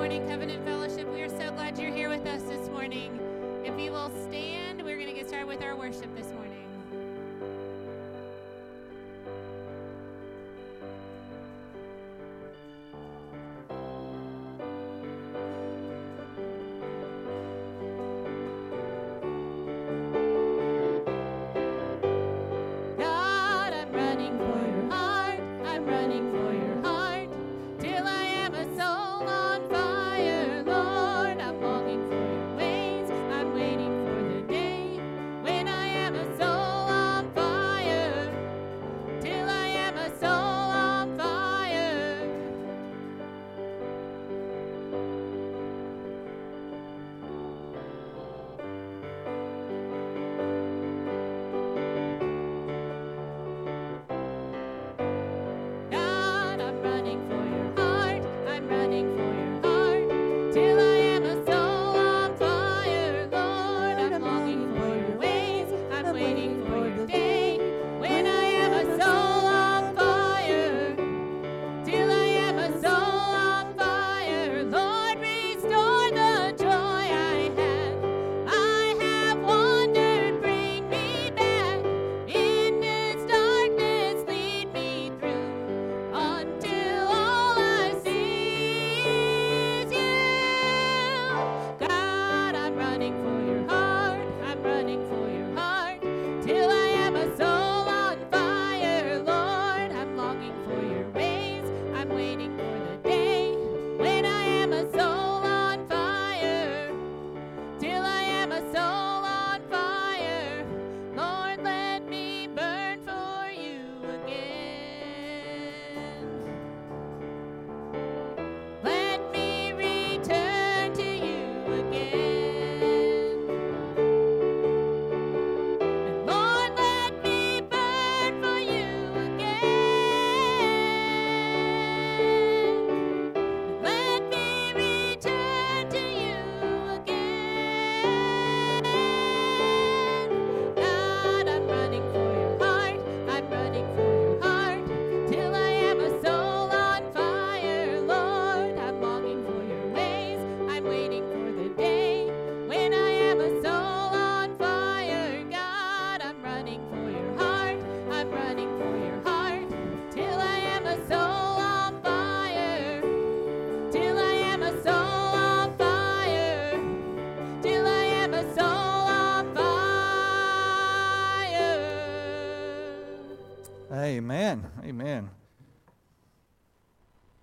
Morning, Covenant Fellowship. We are so glad you're here with us this morning. If you will stand, we're going to get started with our worship this morning.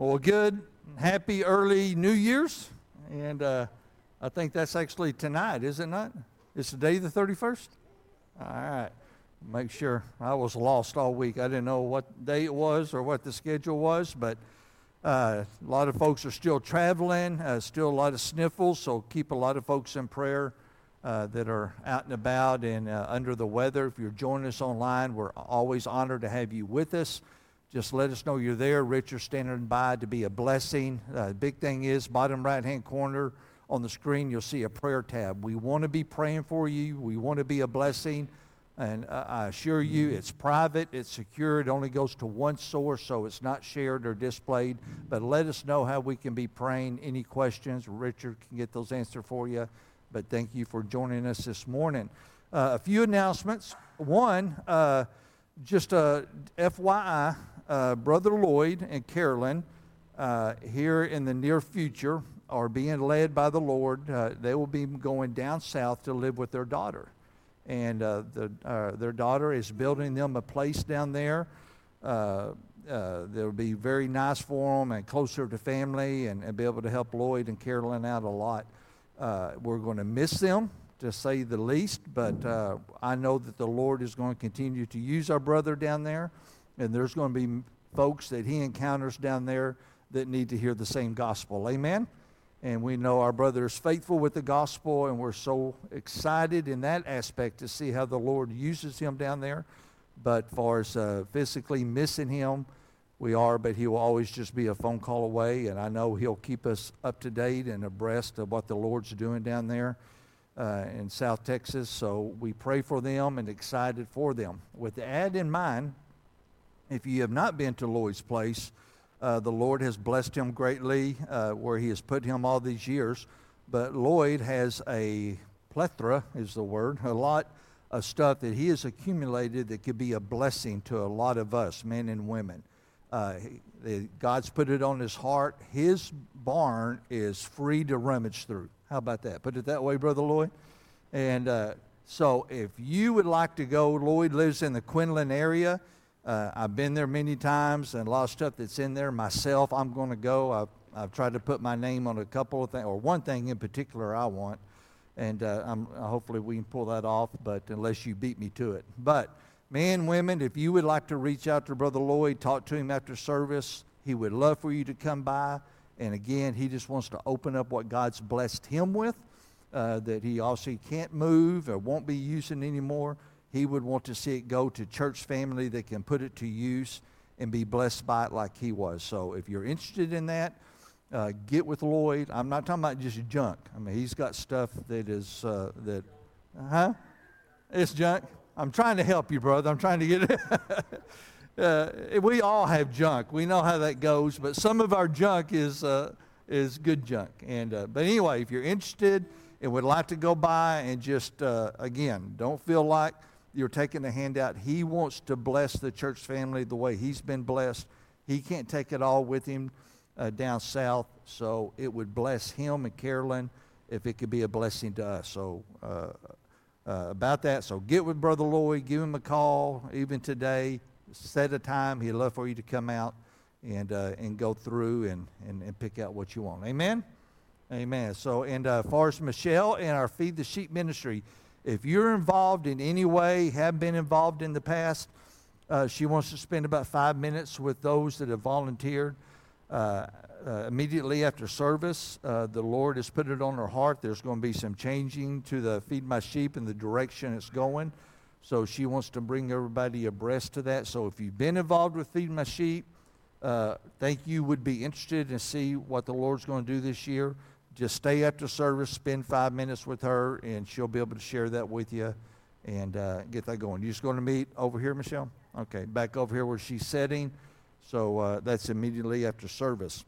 Well, good, happy early New Year's. And uh, I think that's actually tonight, is it not? It's the day the 31st? All right. Make sure. I was lost all week. I didn't know what day it was or what the schedule was, but uh, a lot of folks are still traveling, uh, still a lot of sniffles, so keep a lot of folks in prayer uh, that are out and about and uh, under the weather. If you're joining us online, we're always honored to have you with us. Just let us know you're there. Richard's standing by to be a blessing. Uh, big thing is, bottom right-hand corner on the screen, you'll see a prayer tab. We want to be praying for you. We want to be a blessing. And uh, I assure you, it's private, it's secure, it only goes to one source, so it's not shared or displayed. But let us know how we can be praying. Any questions, Richard can get those answered for you. But thank you for joining us this morning. Uh, a few announcements. One, uh, just a FYI, uh, Brother Lloyd and Carolyn uh, here in the near future are being led by the Lord. Uh, they will be going down south to live with their daughter and uh, the, uh, their daughter is building them a place down there. Uh, that'll be very nice for them and closer to family and, and be able to help Lloyd and Carolyn out a lot. We're going to miss them, to say the least, but I know that the Lord is going to continue to use our brother down there, and there's going to be folks that he encounters down there that need to hear the same gospel. Amen? And we know our brother is faithful with the gospel, and we're so excited in that aspect to see how the Lord uses him down there. But far as uh, physically missing him, we are, but he will always just be a phone call away. And I know he'll keep us up to date and abreast of what the Lord's doing down there uh, in South Texas. So we pray for them and excited for them. With that in mind, if you have not been to Lloyd's Place, Uh, the Lord has blessed him greatly uh, where he has put him all these years. But Lloyd has a plethora, is the word, a lot of stuff that he has accumulated that could be a blessing to a lot of us, men and women. Uh, God's put it on his heart. His barn is free to rummage through. How about that? Put it that way, Brother Lloyd. And uh, so if you would like to go, Lloyd lives in the Quinlan area. Uh, I've been there many times and a lot of stuff that's in there myself. I'm going to go. I've, I've tried to put my name on a couple of things, or one thing in particular I want. And uh, hopefully we can pull that off, but unless you beat me to it. But men, women, if you would like to reach out to Brother Lloyd, talk to him after service, he would love for you to come by. And again, he just wants to open up what God's blessed him with, uh, that he also can't move or won't be using anymore. He would want to see it go to church family that can put it to use and be blessed by it like he was. So if you're interested in that, uh, get with Lloyd. I'm not talking about just junk. I mean, he's got stuff that is uh, that, huh? It's junk. I'm trying to help you, brother. I'm trying to get it. uh, we all have junk. We know how that goes, but some of our junk is uh, is good junk. And uh, but anyway, if you're interested and would like to go by and just uh, again, don't feel like you're taking a handout. He wants to bless the church family the way he's been blessed. He can't take it all with him uh, down south, so it would bless him and Carolyn if it could be a blessing to us. So uh, uh, about that, so get with Brother Lloyd, give him a call, even today. Set a time. He'd love for you to come out and uh, and go through and, and, and pick out what you want. Amen. Amen. So, and uh, as far as Michelle and our Feed the Sheep ministry, if you're involved in any way, have been involved in the past, uh, she wants to spend about five minutes with those that have volunteered. Uh, uh, immediately after service, uh, the Lord has put it on her heart. There's going to be some changing to the Feed My Sheep and the direction it's going. So she wants to bring everybody abreast to that. So if you've been involved with Feed My Sheep, uh, think you would be interested and see what the Lord's going to do this year just stay after service, spend five minutes with her, and she'll be able to share that with you and uh, get that going. You just going to meet over here, Michelle? Okay, back over here where she's sitting. So uh, that's immediately after service.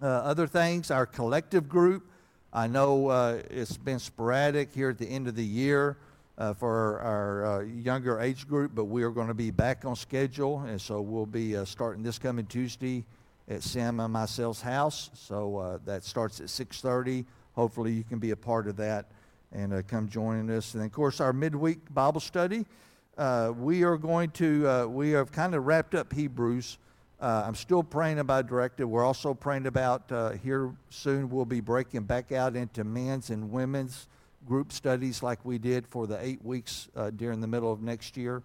Uh, other things, our collective group. I know uh, it's been sporadic here at the end of the year uh, for our uh, younger age group, but we are going to be back on schedule, and so we'll be starting this coming Tuesday at Sam and myself's house. So uh, that starts at 6:30. Hopefully, you can be a part of that and uh, come join us. And of course, our midweek Bible study. Uh, we are going to. Uh, we have kind of wrapped up Hebrews. Uh, I'm still praying about directive. We're also praying about uh, here soon. We'll be breaking back out into men's and women's group studies like we did for the eight weeks during the middle of next year.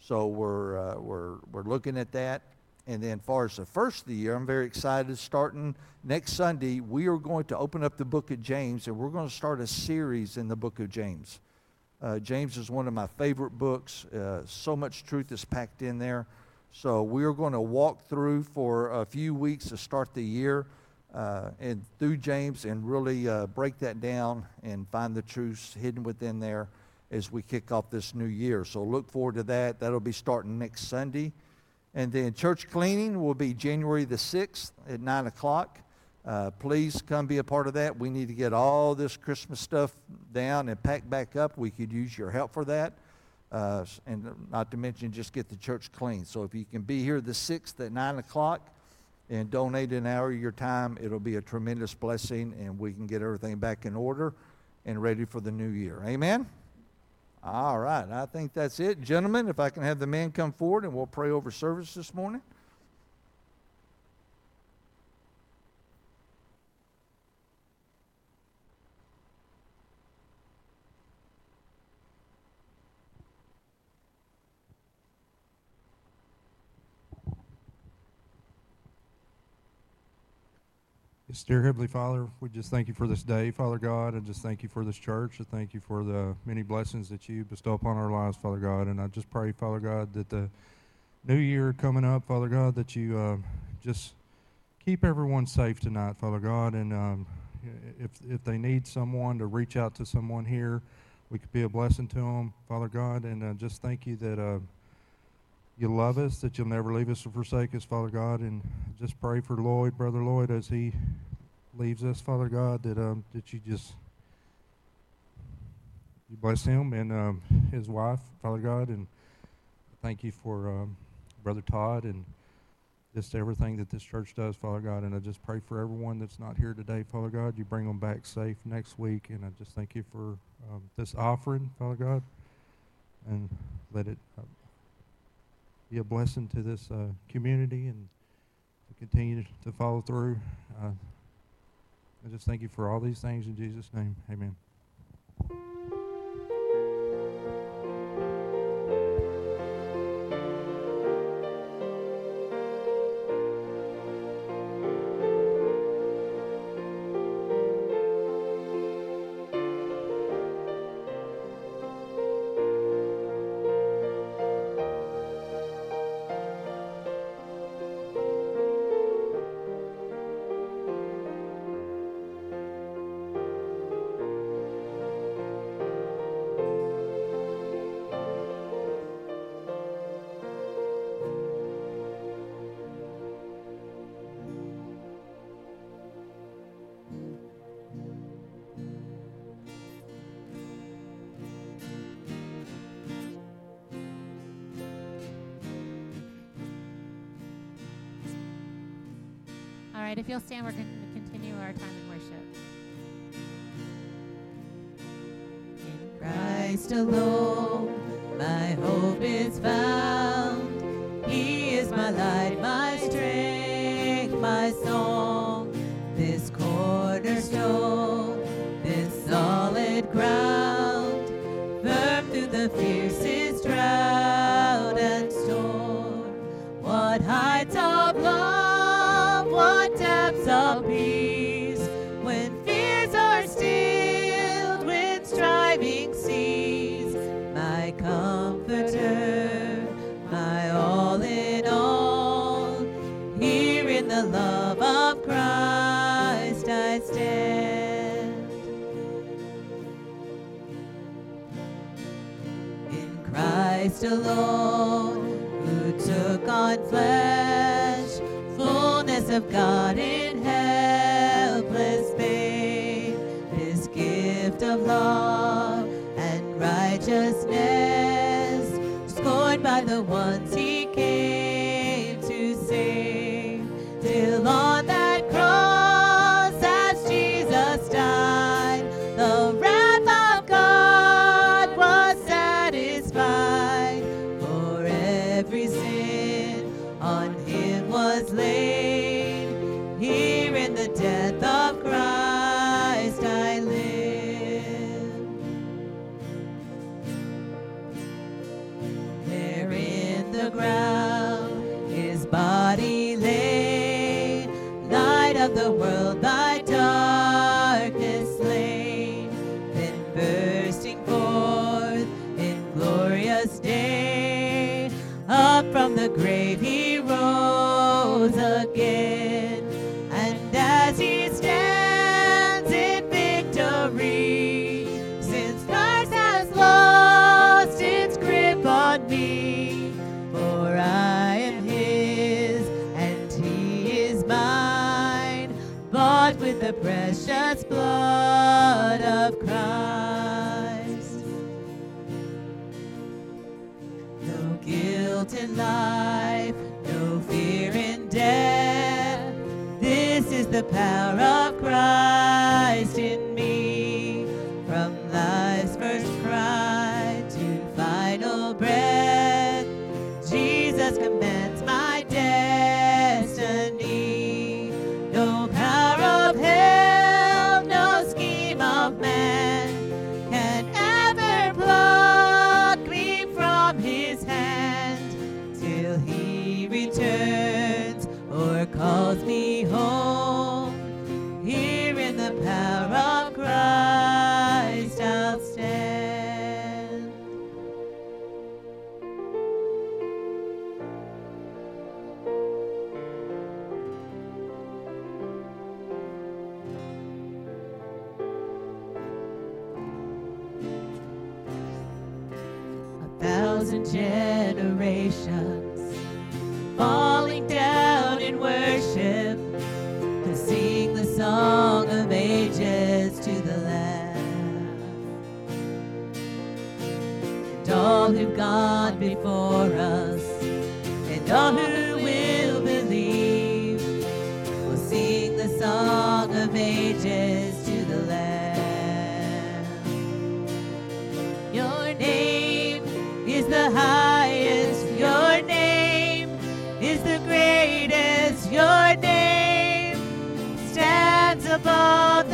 So we're we're we're looking at that. And then, far as the first of the year, I'm very excited. Starting next Sunday, we are going to open up the book of James, and we're going to start a series in the book of James. Uh, James is one of my favorite books. Uh, so much truth is packed in there. So we are going to walk through for a few weeks to start the year uh, and through James and really uh, break that down and find the truths hidden within there as we kick off this new year. So look forward to that. That'll be starting next Sunday. And then church cleaning will be January the 6th at 9 o'clock. Uh, please come be a part of that. We need to get all this Christmas stuff down and packed back up. We could use your help for that. Uh, and not to mention just get the church clean. So if you can be here the 6th at 9 o'clock and donate an hour of your time, it'll be a tremendous blessing and we can get everything back in order and ready for the new year. Amen? All right. I think that's it. Gentlemen, if I can have the men come forward and we'll pray over service this morning. Dear Heavenly Father, we just thank you for this day, Father God, and just thank you for this church. I thank you for the many blessings that you bestow upon our lives, Father God. And I just pray, Father God, that the new year coming up, Father God, that you uh, just keep everyone safe tonight, Father God. And um, if if they need someone to reach out to someone here, we could be a blessing to them, Father God. And uh, just thank you that. Uh, you love us, that you'll never leave us or forsake us, Father God. And just pray for Lloyd, Brother Lloyd, as he leaves us, Father God, that um, that you just you bless him and um, his wife, Father God, and thank you for um, Brother Todd and just everything that this church does, Father God. And I just pray for everyone that's not here today, Father God. You bring them back safe next week, and I just thank you for um, this offering, Father God, and let it uh, be a blessing to this uh, community and to continue to follow through. Uh, I just thank you for all these things in Jesus' name. Amen. Right, if you'll stand, we're going to continue our time in worship. In Christ alone, of Christ. No guilt in life, no fear in death. This is the power of above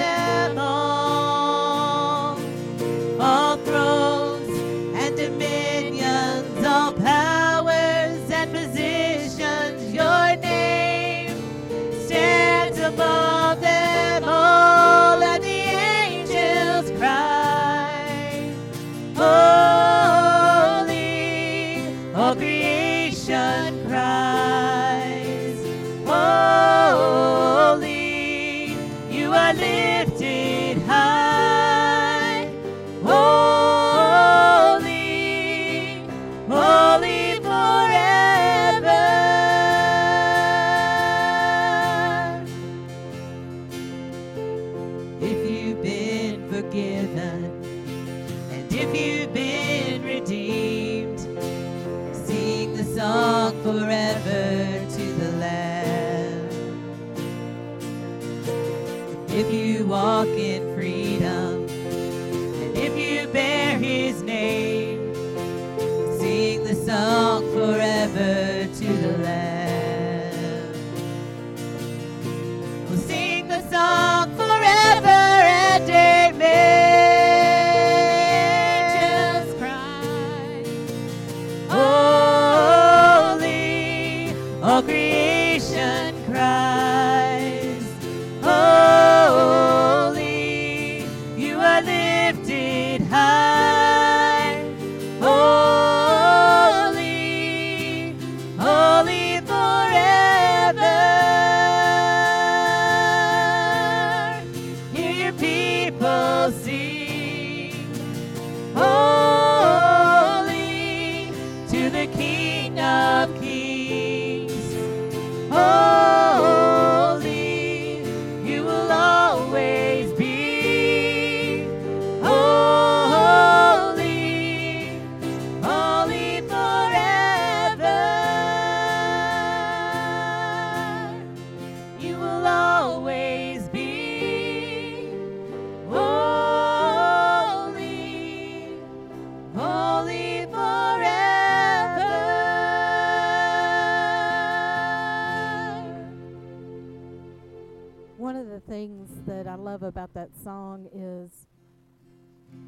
One of the things that I love about that song is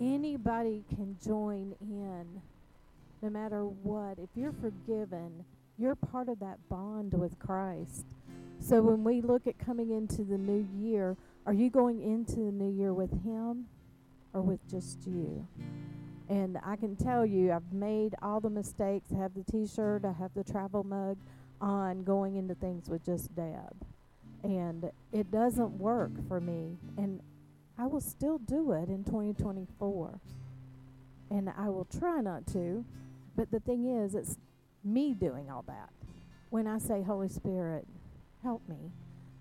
anybody can join in no matter what. If you're forgiven, you're part of that bond with Christ. So when we look at coming into the new year, are you going into the new year with Him or with just you? And I can tell you, I've made all the mistakes. I have the t shirt, I have the travel mug on going into things with just Deb and it doesn't work for me. And I will still do it in 2024 and I will try not to but the thing is it's me doing all that. When I say Holy Spirit help me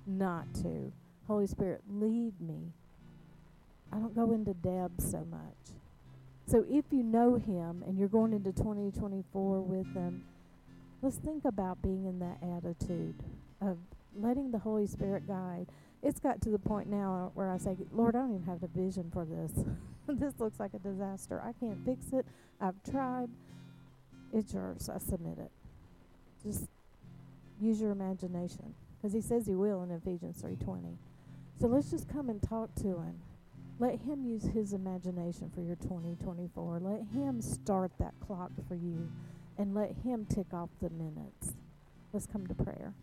not to. Holy Spirit lead me. I don't go into Deb so much. So if you know him and you're going into 2024 with him let's think about being in that attitude of letting the Holy Spirit guide. It's got to the point now where I say, Lord, I don't even have the vision for this. this looks like a disaster. I can't fix it. I've tried. It's yours. I submit it. Just use your imagination, because He says He will in Ephesians three twenty. So let's just come and talk to Him. Let Him use His imagination for your 2024. Let Him start that clock for you, and let Him tick off the minutes. Let's come to prayer.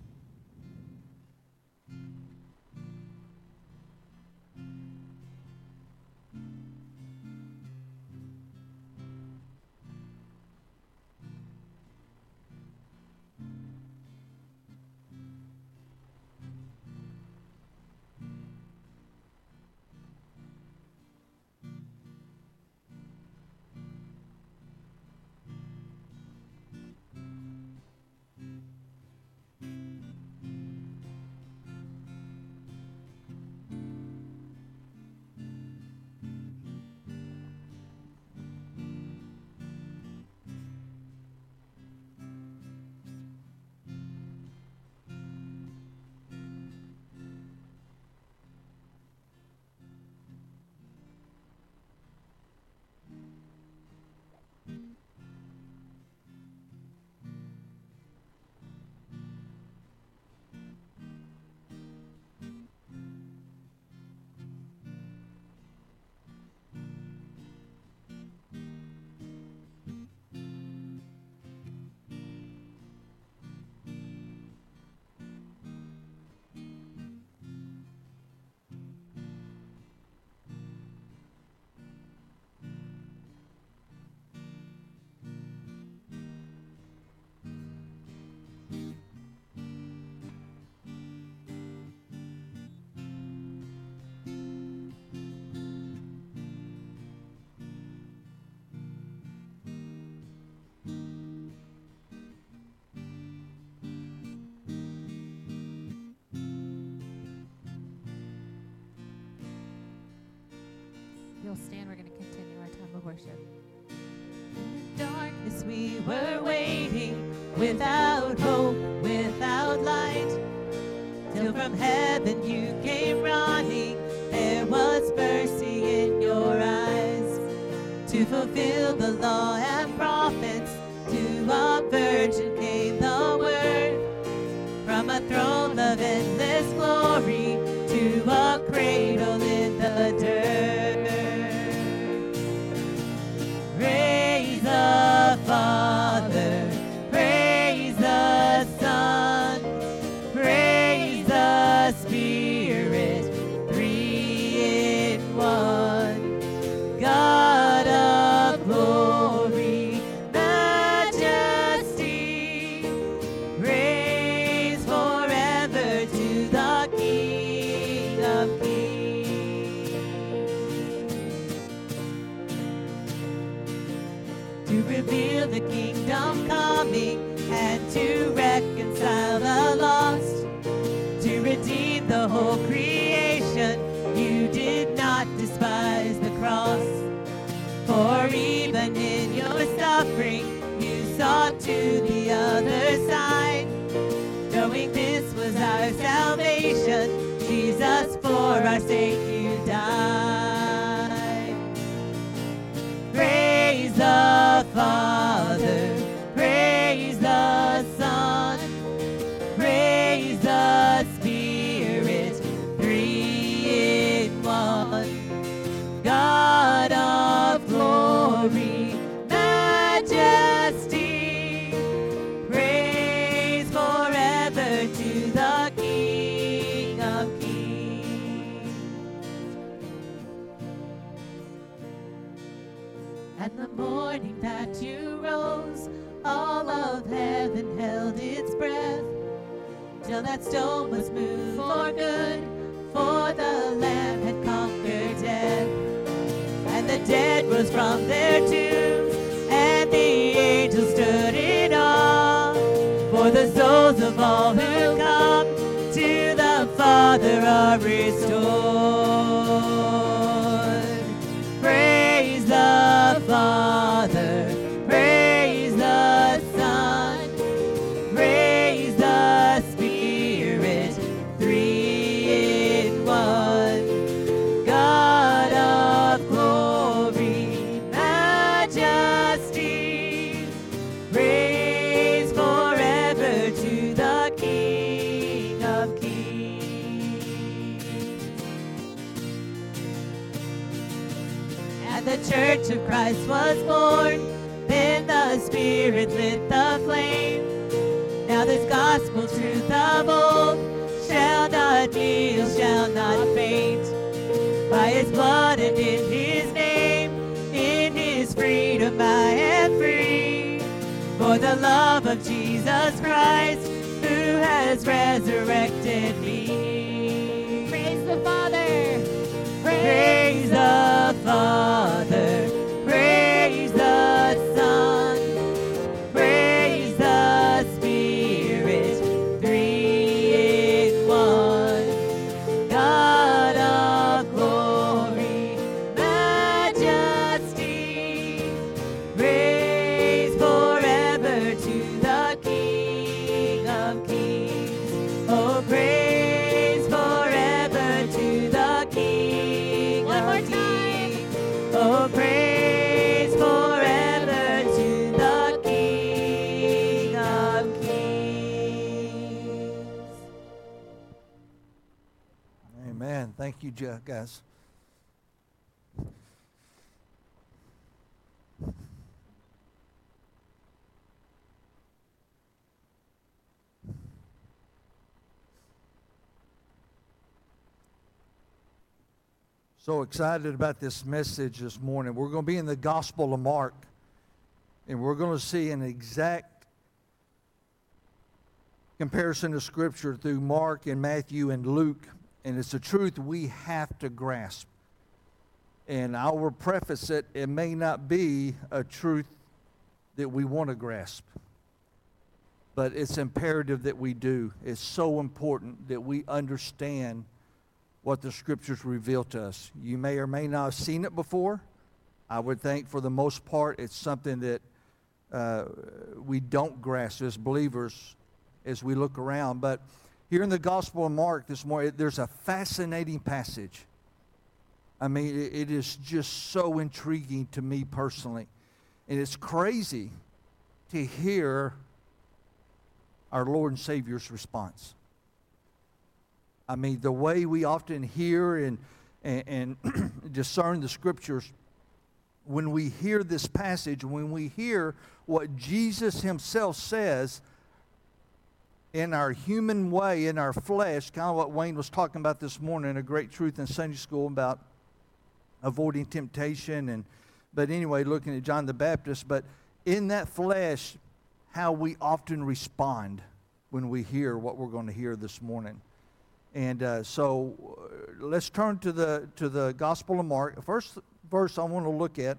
Our time of worship. darkness we were waiting without hope, without light. Till from heaven you came running, there was mercy in your eyes. To fulfill the law are love of Jesus Christ, who has resurrected me. Praise the Father. Praise the Father, you, guys. So excited about this message this morning. We're going to be in the Gospel of Mark, and we're going to see an exact comparison of Scripture through Mark and Matthew and Luke, and it's a truth we have to grasp. And I will preface it, it may not be a truth that we want to grasp, but it's imperative that we do. It's so important that we understand what the scriptures reveal to us. You may or may not have seen it before. I would think for the most part it's something that uh, we don't grasp as believers as we look around. But here in the Gospel of Mark this morning, there's a fascinating passage. I mean, it, is just so intriguing to me personally. And it's crazy to hear our Lord and Savior's response. I mean, the way we often hear and, and, and discern the scriptures, when we hear this passage, when we hear what Jesus himself says in our human way, in our flesh, kind of what Wayne was talking about this morning, a great truth in Sunday school about avoiding temptation and but anyway looking at john the baptist but in that flesh how we often respond when we hear what we're going to hear this morning. And uh, so uh, let's turn to the to the gospel of mark. First verse i want to look at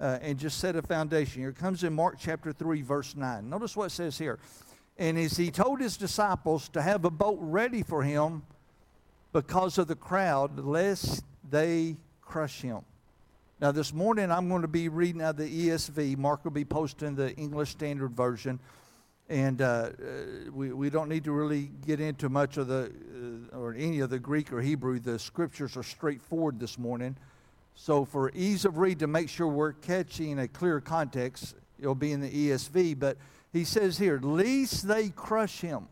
uh, and just set a foundation. Here comes in mark chapter 3 verse 9 notice what it says here and as he told his disciples to have a boat ready for him because of the crowd lest they crush him. Now, this morning I'm going to be reading out the ESV. Mark will be posting the English Standard Version. And uh, uh, we, we don't need to really get into much of the, uh, or any of the Greek or Hebrew. The scriptures are straightforward this morning. So, for ease of read, to make sure we're catching a clear context, it'll be in the ESV. But he says here, least they crush him.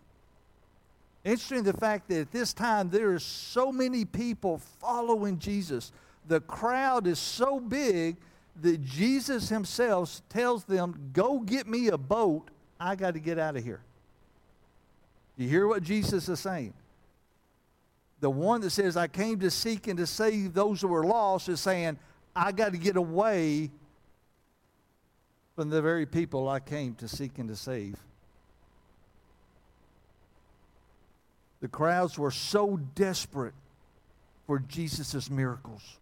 Interesting the fact that at this time there are so many people following Jesus the crowd is so big that Jesus himself tells them, Go get me a boat. I got to get out of here. You hear what Jesus is saying? The one that says, I came to seek and to save those who were lost is saying, I got to get away from the very people I came to seek and to save. The crowds were so desperate for Jesus' miracles.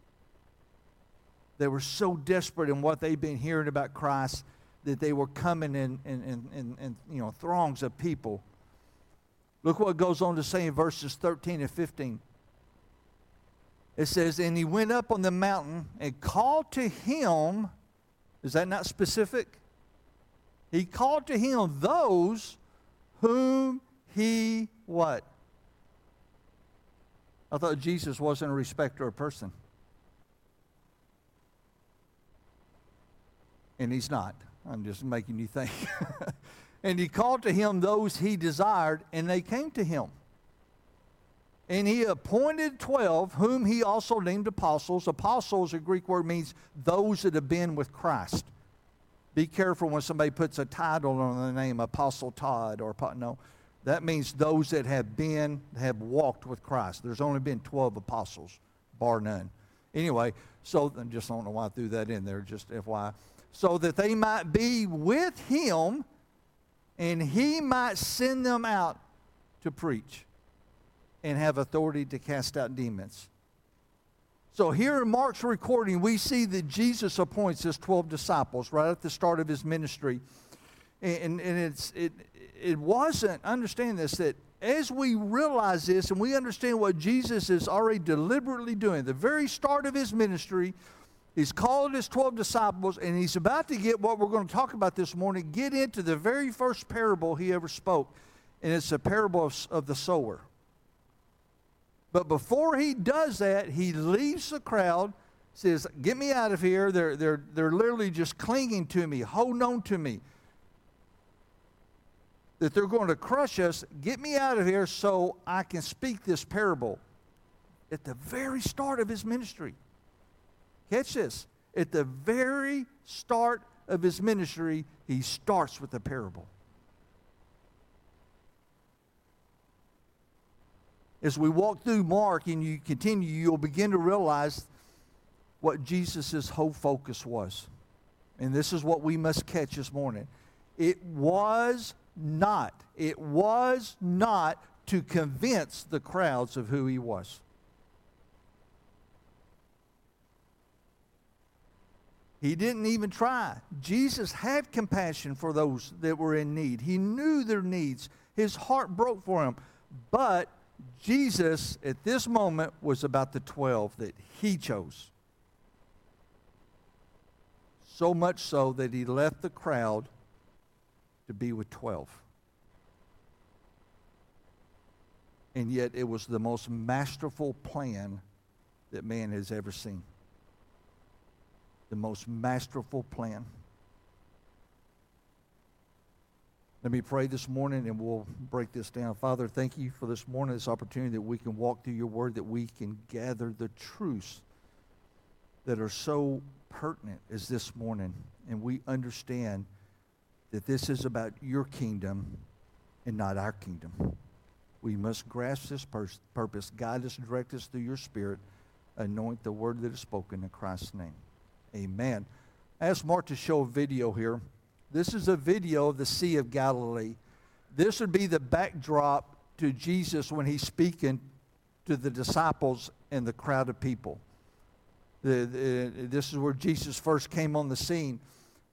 They were so desperate in what they'd been hearing about Christ that they were coming in, in, in, in, in you know, throngs of people. Look what goes on to say in verses 13 and 15. It says, And he went up on the mountain and called to him, is that not specific? He called to him those whom he what? I thought Jesus wasn't a respecter of person. and he's not. I'm just making you think. and he called to him those he desired, and they came to him. And he appointed 12, whom he also named apostles. Apostles, a Greek word, means those that have been with Christ. Be careful when somebody puts a title on the name, Apostle Todd or no. That means those that have been, have walked with Christ. There's only been 12 apostles, bar none. Anyway, so I just don't know why I threw that in there, just FYI so that they might be with him and he might send them out to preach and have authority to cast out demons. So here in Mark's recording, we see that Jesus appoints his 12 disciples right at the start of his ministry. And, and it's, it, it wasn't, understand this, that as we realize this and we understand what Jesus is already deliberately doing, the very start of his ministry, He's called his 12 disciples, and he's about to get what we're going to talk about this morning, get into the very first parable he ever spoke. And it's a parable of, of the sower. But before he does that, he leaves the crowd, says, Get me out of here. They're, they're, they're literally just clinging to me, holding on to me. That they're going to crush us. Get me out of here so I can speak this parable. At the very start of his ministry. Catch this. At the very start of his ministry, he starts with a parable. As we walk through Mark and you continue, you'll begin to realize what Jesus' whole focus was. And this is what we must catch this morning. It was not, it was not to convince the crowds of who he was. He didn't even try. Jesus had compassion for those that were in need. He knew their needs. His heart broke for them. But Jesus, at this moment, was about the 12 that he chose. So much so that he left the crowd to be with 12. And yet, it was the most masterful plan that man has ever seen. The most masterful plan. Let me pray this morning and we'll break this down. Father, thank you for this morning, this opportunity that we can walk through your word, that we can gather the truths that are so pertinent as this morning. And we understand that this is about your kingdom and not our kingdom. We must grasp this purpose, guide us, direct us through your spirit, anoint the word that is spoken in Christ's name. Amen. I asked Mark to show a video here. This is a video of the Sea of Galilee. This would be the backdrop to Jesus when he's speaking to the disciples and the crowd of people. The, the, this is where Jesus first came on the scene.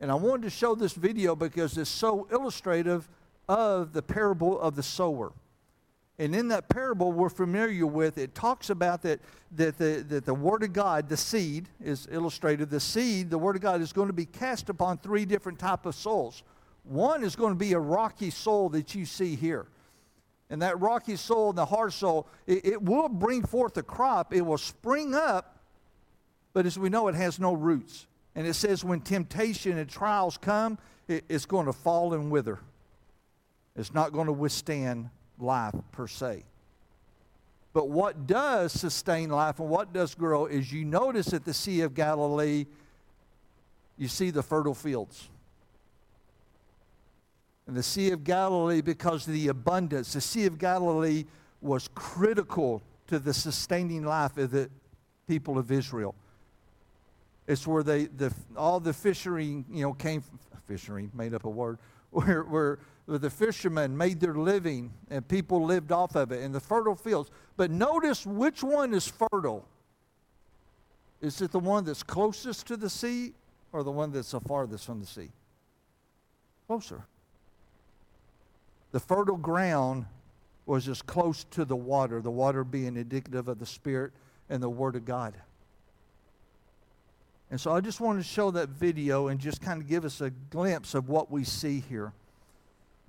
And I wanted to show this video because it's so illustrative of the parable of the sower. And in that parable we're familiar with, it talks about that, that, the, that the Word of God, the seed, is illustrated. The seed, the Word of God, is going to be cast upon three different type of soils. One is going to be a rocky soil that you see here. And that rocky soil and the hard soil, it, it will bring forth a crop. It will spring up, but as we know, it has no roots. And it says when temptation and trials come, it, it's going to fall and wither. It's not going to withstand life per se. But what does sustain life and what does grow is you notice at the Sea of Galilee, you see the fertile fields. And the Sea of Galilee, because of the abundance, the Sea of Galilee was critical to the sustaining life of the people of Israel. It's where they, the, all the fishery, you know, came, fishery, made up a word, where, where the fishermen made their living and people lived off of it in the fertile fields. But notice which one is fertile. Is it the one that's closest to the sea or the one that's the farthest from the sea? Closer. The fertile ground was as close to the water, the water being indicative of the Spirit and the Word of God. And so I just wanted to show that video and just kind of give us a glimpse of what we see here.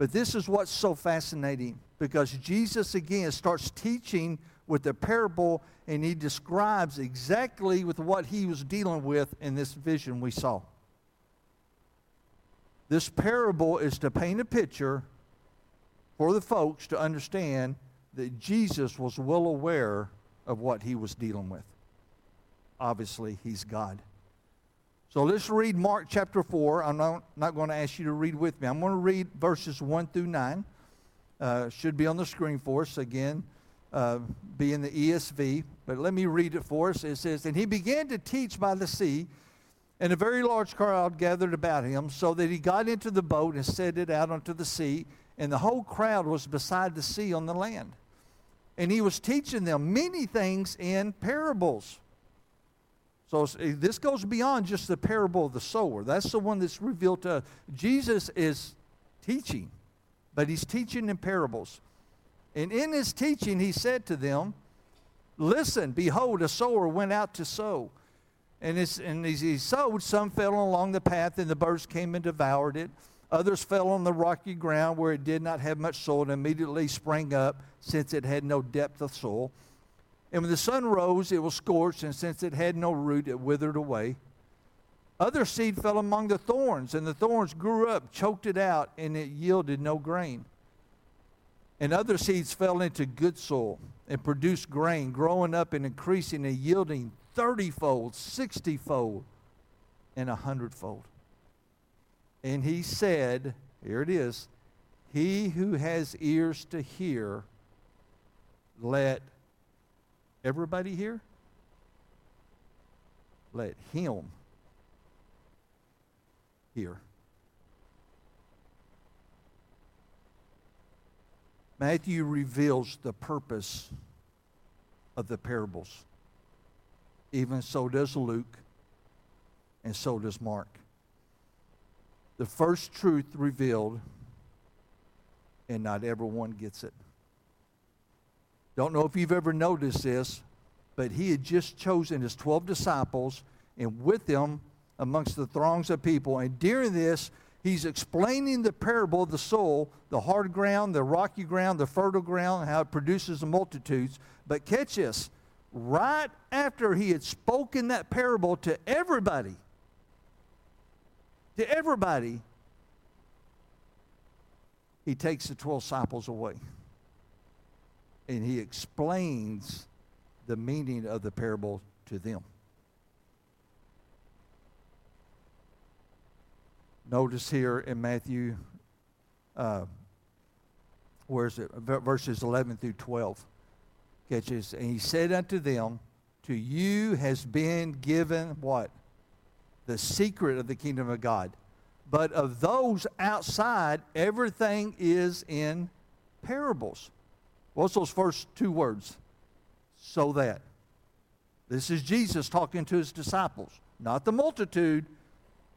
But this is what's so fascinating because Jesus again starts teaching with the parable and he describes exactly with what he was dealing with in this vision we saw. This parable is to paint a picture for the folks to understand that Jesus was well aware of what he was dealing with. Obviously, he's God. So let's read Mark chapter 4. I'm not, not going to ask you to read with me. I'm going to read verses 1 through 9. Uh, should be on the screen for us again, uh, be in the ESV. But let me read it for us. It says, And he began to teach by the sea, and a very large crowd gathered about him, so that he got into the boat and set it out onto the sea, and the whole crowd was beside the sea on the land. And he was teaching them many things in parables. So eh, this goes beyond just the parable of the sower. That's the one that's revealed to us. Jesus is teaching, but he's teaching in parables. And in his teaching, he said to them, Listen, behold, a sower went out to sow. And, and as he sowed, some fell along the path, and the birds came and devoured it. Others fell on the rocky ground where it did not have much soil and immediately sprang up, since it had no depth of soil. And when the sun rose, it was scorched, and since it had no root, it withered away. Other seed fell among the thorns, and the thorns grew up, choked it out, and it yielded no grain. And other seeds fell into good soil and produced grain, growing up and increasing and yielding thirtyfold, sixtyfold, and a hundredfold. And he said, Here it is, He who has ears to hear, let Everybody here? Let him hear. Matthew reveals the purpose of the parables. Even so does Luke, and so does Mark. The first truth revealed, and not everyone gets it. Don't know if you've ever noticed this, but he had just chosen his 12 disciples and with them amongst the throngs of people. And during this, he's explaining the parable of the soul, the hard ground, the rocky ground, the fertile ground, how it produces the multitudes. But catch this right after he had spoken that parable to everybody, to everybody, he takes the 12 disciples away. And he explains the meaning of the parable to them. Notice here in Matthew, uh, where is it? Verses 11 through 12. Catches, and he said unto them, To you has been given what? The secret of the kingdom of God. But of those outside, everything is in parables. What's those first two words? So that. This is Jesus talking to his disciples, not the multitude,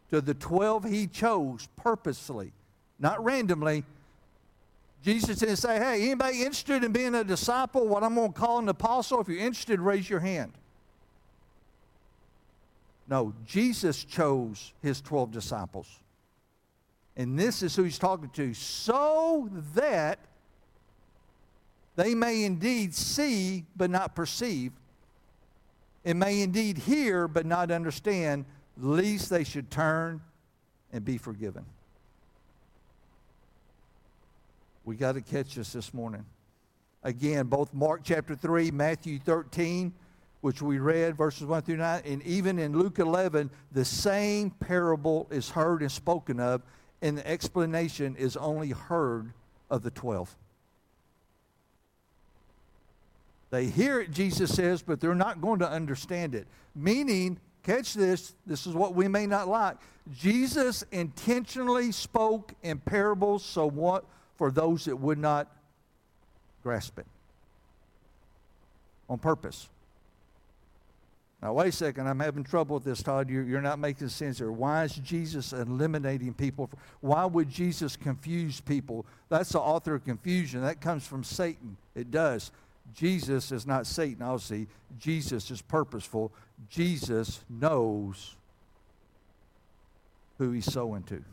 to the 12 he chose purposely, not randomly. Jesus didn't say, hey, anybody interested in being a disciple, what I'm going to call an apostle? If you're interested, raise your hand. No, Jesus chose his 12 disciples. And this is who he's talking to, so that they may indeed see but not perceive, and may indeed hear but not understand, lest they should turn and be forgiven. We got to catch this this morning. Again, both Mark chapter 3, Matthew 13, which we read, verses 1 through 9, and even in Luke 11, the same parable is heard and spoken of, and the explanation is only heard of the 12. They hear it, Jesus says, but they're not going to understand it. Meaning, Catch this, this is what we may not like. Jesus intentionally spoke in parables so what for those that would not grasp it. On purpose. Now, wait a second. I'm having trouble with this, Todd. You're, you're not making sense here. Why is Jesus eliminating people? Why would Jesus confuse people? That's the author of confusion. That comes from Satan. It does. Jesus is not Satan, obviously. Jesus is purposeful. Jesus knows who he's sowing to.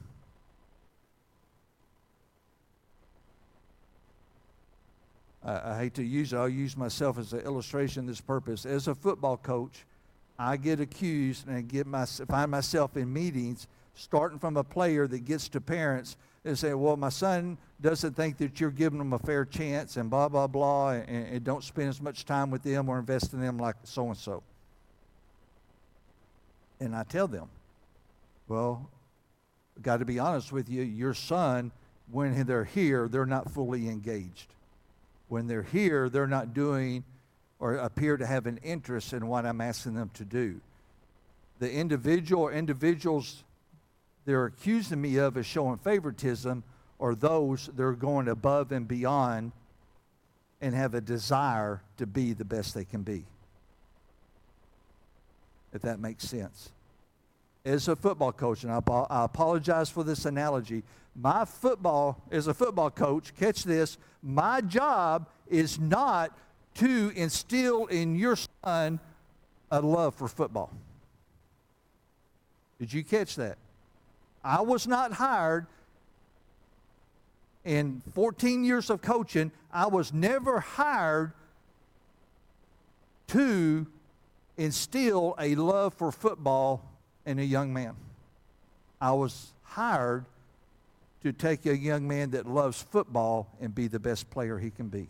I, I hate to use it. I'll use myself as an illustration of this purpose. As a football coach, I get accused and get my, find myself in meetings starting from a player that gets to parents and say, well, my son doesn't think that you're giving them a fair chance and blah, blah, blah, and, and don't spend as much time with them or invest in them like so and so. And I tell them, well, got to be honest with you, your son, when they're here, they're not fully engaged. When they're here, they're not doing or appear to have an interest in what I'm asking them to do. The individual or individuals they're accusing me of as showing favoritism are those that are going above and beyond and have a desire to be the best they can be. If that makes sense. As a football coach, and I, I apologize for this analogy, my football, as a football coach, catch this, my job is not to instill in your son a love for football. Did you catch that? I was not hired in 14 years of coaching, I was never hired to instill a love for football in a young man. I was hired to take a young man that loves football and be the best player he can be.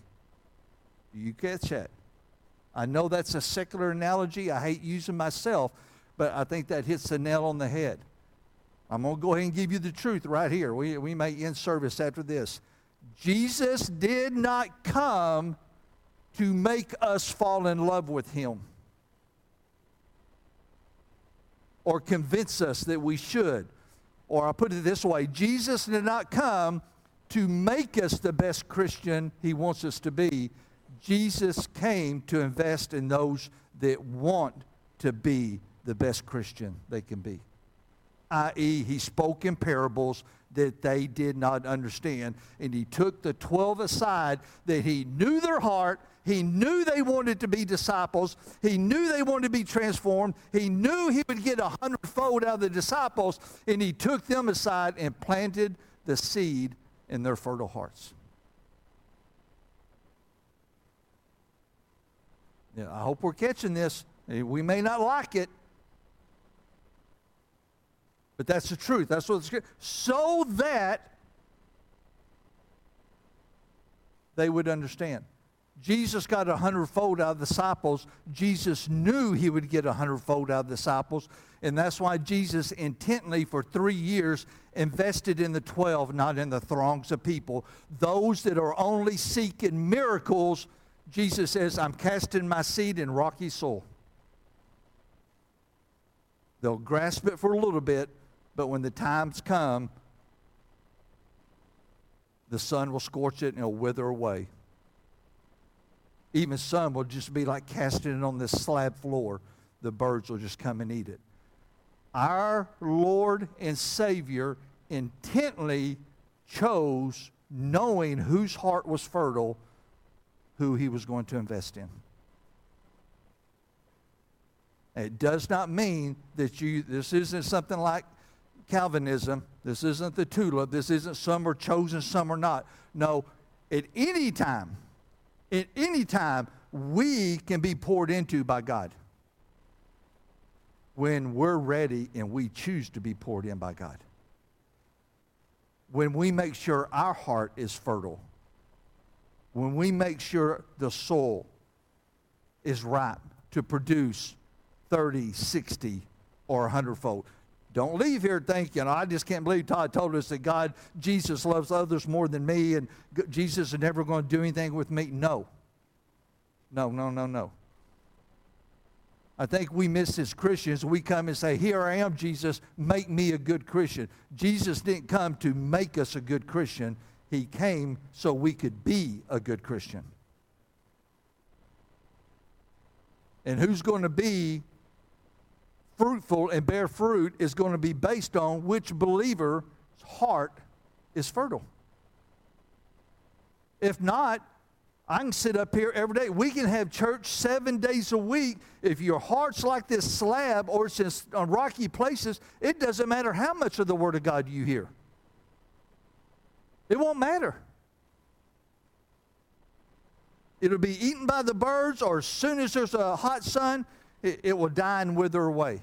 Do you catch that? I know that's a secular analogy. I hate using myself, but I think that hits the nail on the head. I'm going to go ahead and give you the truth right here. We, we may end service after this. Jesus did not come to make us fall in love with him or convince us that we should. Or I'll put it this way Jesus did not come to make us the best Christian he wants us to be. Jesus came to invest in those that want to be the best Christian they can be. i.e., he spoke in parables that they did not understand. And he took the 12 aside that he knew their heart. He knew they wanted to be disciples. He knew they wanted to be transformed. He knew he would get a hundredfold out of the disciples. And he took them aside and planted the seed in their fertile hearts. Yeah, I hope we're catching this. We may not like it, but that's the truth. That's what it's so that they would understand. Jesus got a hundredfold out of the disciples. Jesus knew he would get a hundredfold out of the disciples. And that's why Jesus intently, for three years, invested in the 12, not in the throngs of people. Those that are only seeking miracles, Jesus says, I'm casting my seed in rocky soil. They'll grasp it for a little bit, but when the times come, the sun will scorch it and it'll wither away. Even some will just be like casting it on this slab floor. The birds will just come and eat it. Our Lord and Savior intently chose, knowing whose heart was fertile, who he was going to invest in. It does not mean that you, this isn't something like Calvinism. This isn't the tulip. This isn't some are chosen, some are not. No, at any time, at any time, we can be poured into by God when we're ready and we choose to be poured in by God. When we make sure our heart is fertile. When we make sure the soil is ripe to produce 30, 60, or 100 fold. Don't leave here thinking, I just can't believe Todd told us that God, Jesus loves others more than me and Jesus is never going to do anything with me. No. No, no, no, no. I think we miss as Christians. We come and say, Here I am, Jesus, make me a good Christian. Jesus didn't come to make us a good Christian, He came so we could be a good Christian. And who's going to be fruitful and bear fruit is going to be based on which believer's heart is fertile. If not, I can sit up here every day. We can have church seven days a week. If your heart's like this slab or it's just on uh, rocky places, it doesn't matter how much of the Word of God you hear. It won't matter. It'll be eaten by the birds, or as soon as there's a hot sun, it, it will die and wither away.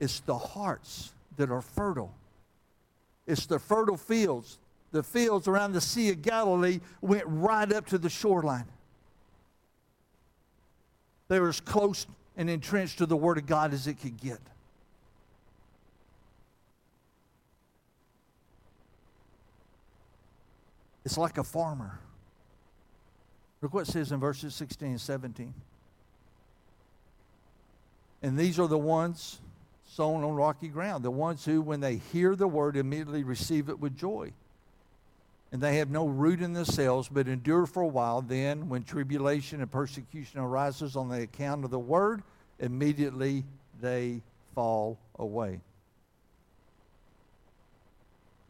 It's the hearts that are fertile. It's the fertile fields. The fields around the Sea of Galilee went right up to the shoreline. They were as close and entrenched to the Word of God as it could get. It's like a farmer. Look what it says in verses 16 and 17. And these are the ones sown on rocky ground, the ones who, when they hear the word, immediately receive it with joy. And they have no root in themselves, but endure for a while. Then, when tribulation and persecution arises on the account of the word, immediately they fall away.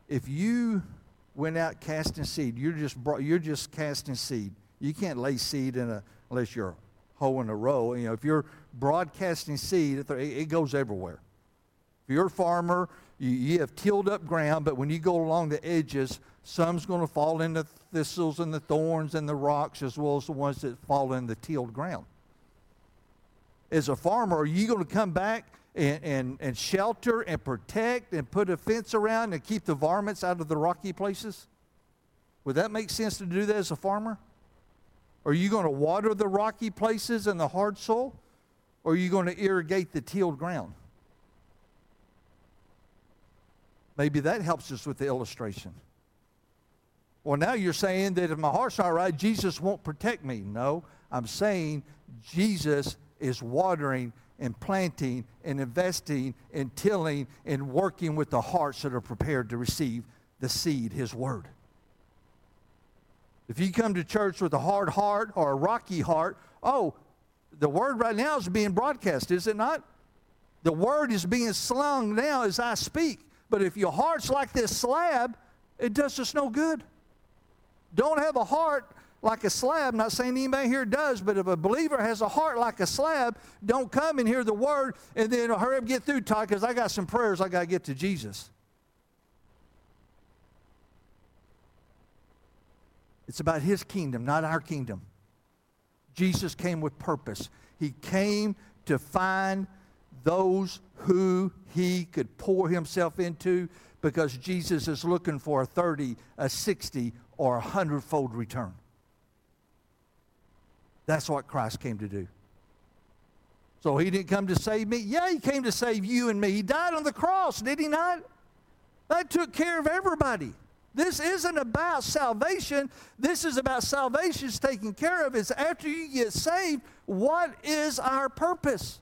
If you went out casting seed, you're just, you're just casting seed. You can't lay seed in a, unless you're hoeing a row. You know, if you're broadcasting seed, it goes everywhere. If you're a farmer, you, you have tilled up ground, but when you go along the edges, some's going to fall in the thistles and the thorns and the rocks as well as the ones that fall in the tilled ground. As a farmer, are you going to come back and, and, and shelter and protect and put a fence around and keep the varmints out of the rocky places? Would that make sense to do that as a farmer? Are you going to water the rocky places and the hard soil? Or are you going to irrigate the tilled ground? Maybe that helps us with the illustration. Well, now you're saying that if my heart's not right, Jesus won't protect me. No, I'm saying Jesus is watering and planting and investing and tilling and working with the hearts that are prepared to receive the seed, his word. If you come to church with a hard heart or a rocky heart, oh, the word right now is being broadcast, is it not? The word is being slung now as I speak. But if your heart's like this slab, it does us no good. Don't have a heart like a slab. I'm Not saying anybody here does, but if a believer has a heart like a slab, don't come and hear the word and then hurry up get through, Todd, because I got some prayers I got to get to Jesus. It's about his kingdom, not our kingdom. Jesus came with purpose. He came to find those who he could pour himself into because Jesus is looking for a 30, a 60, or a hundredfold return. That's what Christ came to do. So he didn't come to save me. Yeah, he came to save you and me. He died on the cross, did he not? That took care of everybody. This isn't about salvation. This is about salvation's taken care of. It's after you get saved, what is our purpose?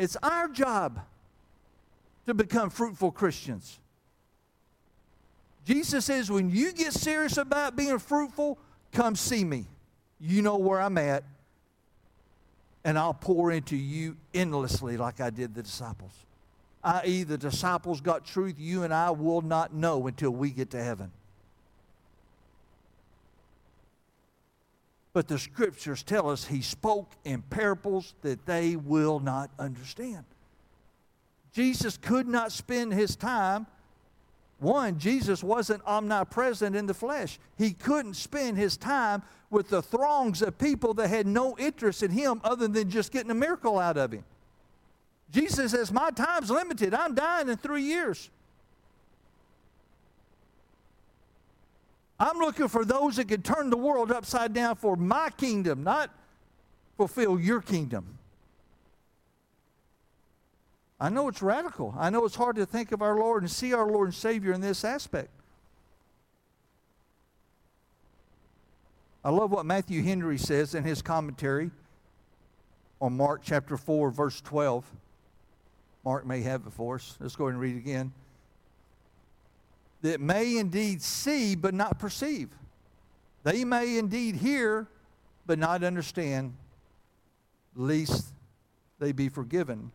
It's our job to become fruitful Christians. Jesus says, when you get serious about being fruitful, come see me. You know where I'm at, and I'll pour into you endlessly like I did the disciples i.e., the disciples got truth you and I will not know until we get to heaven. But the scriptures tell us he spoke in parables that they will not understand. Jesus could not spend his time. One, Jesus wasn't omnipresent in the flesh. He couldn't spend his time with the throngs of people that had no interest in him other than just getting a miracle out of him. Jesus says, My time's limited. I'm dying in three years. I'm looking for those that can turn the world upside down for my kingdom, not fulfill your kingdom. I know it's radical. I know it's hard to think of our Lord and see our Lord and Savior in this aspect. I love what Matthew Henry says in his commentary on Mark chapter 4, verse 12. Mark may have it for us. Let's go ahead and read it again. That may indeed see, but not perceive. They may indeed hear, but not understand, lest they be forgiven.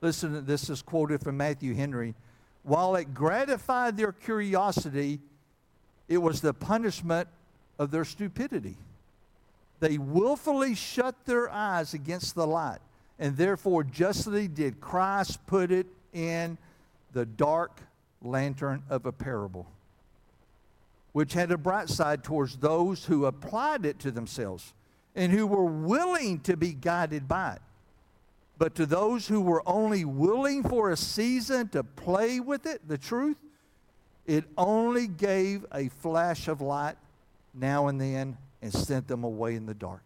Listen, this is quoted from Matthew Henry. While it gratified their curiosity, it was the punishment of their stupidity. They willfully shut their eyes against the light and therefore justly did Christ put it in the dark lantern of a parable, which had a bright side towards those who applied it to themselves and who were willing to be guided by it. But to those who were only willing for a season to play with it, the truth, it only gave a flash of light now and then and sent them away in the dark.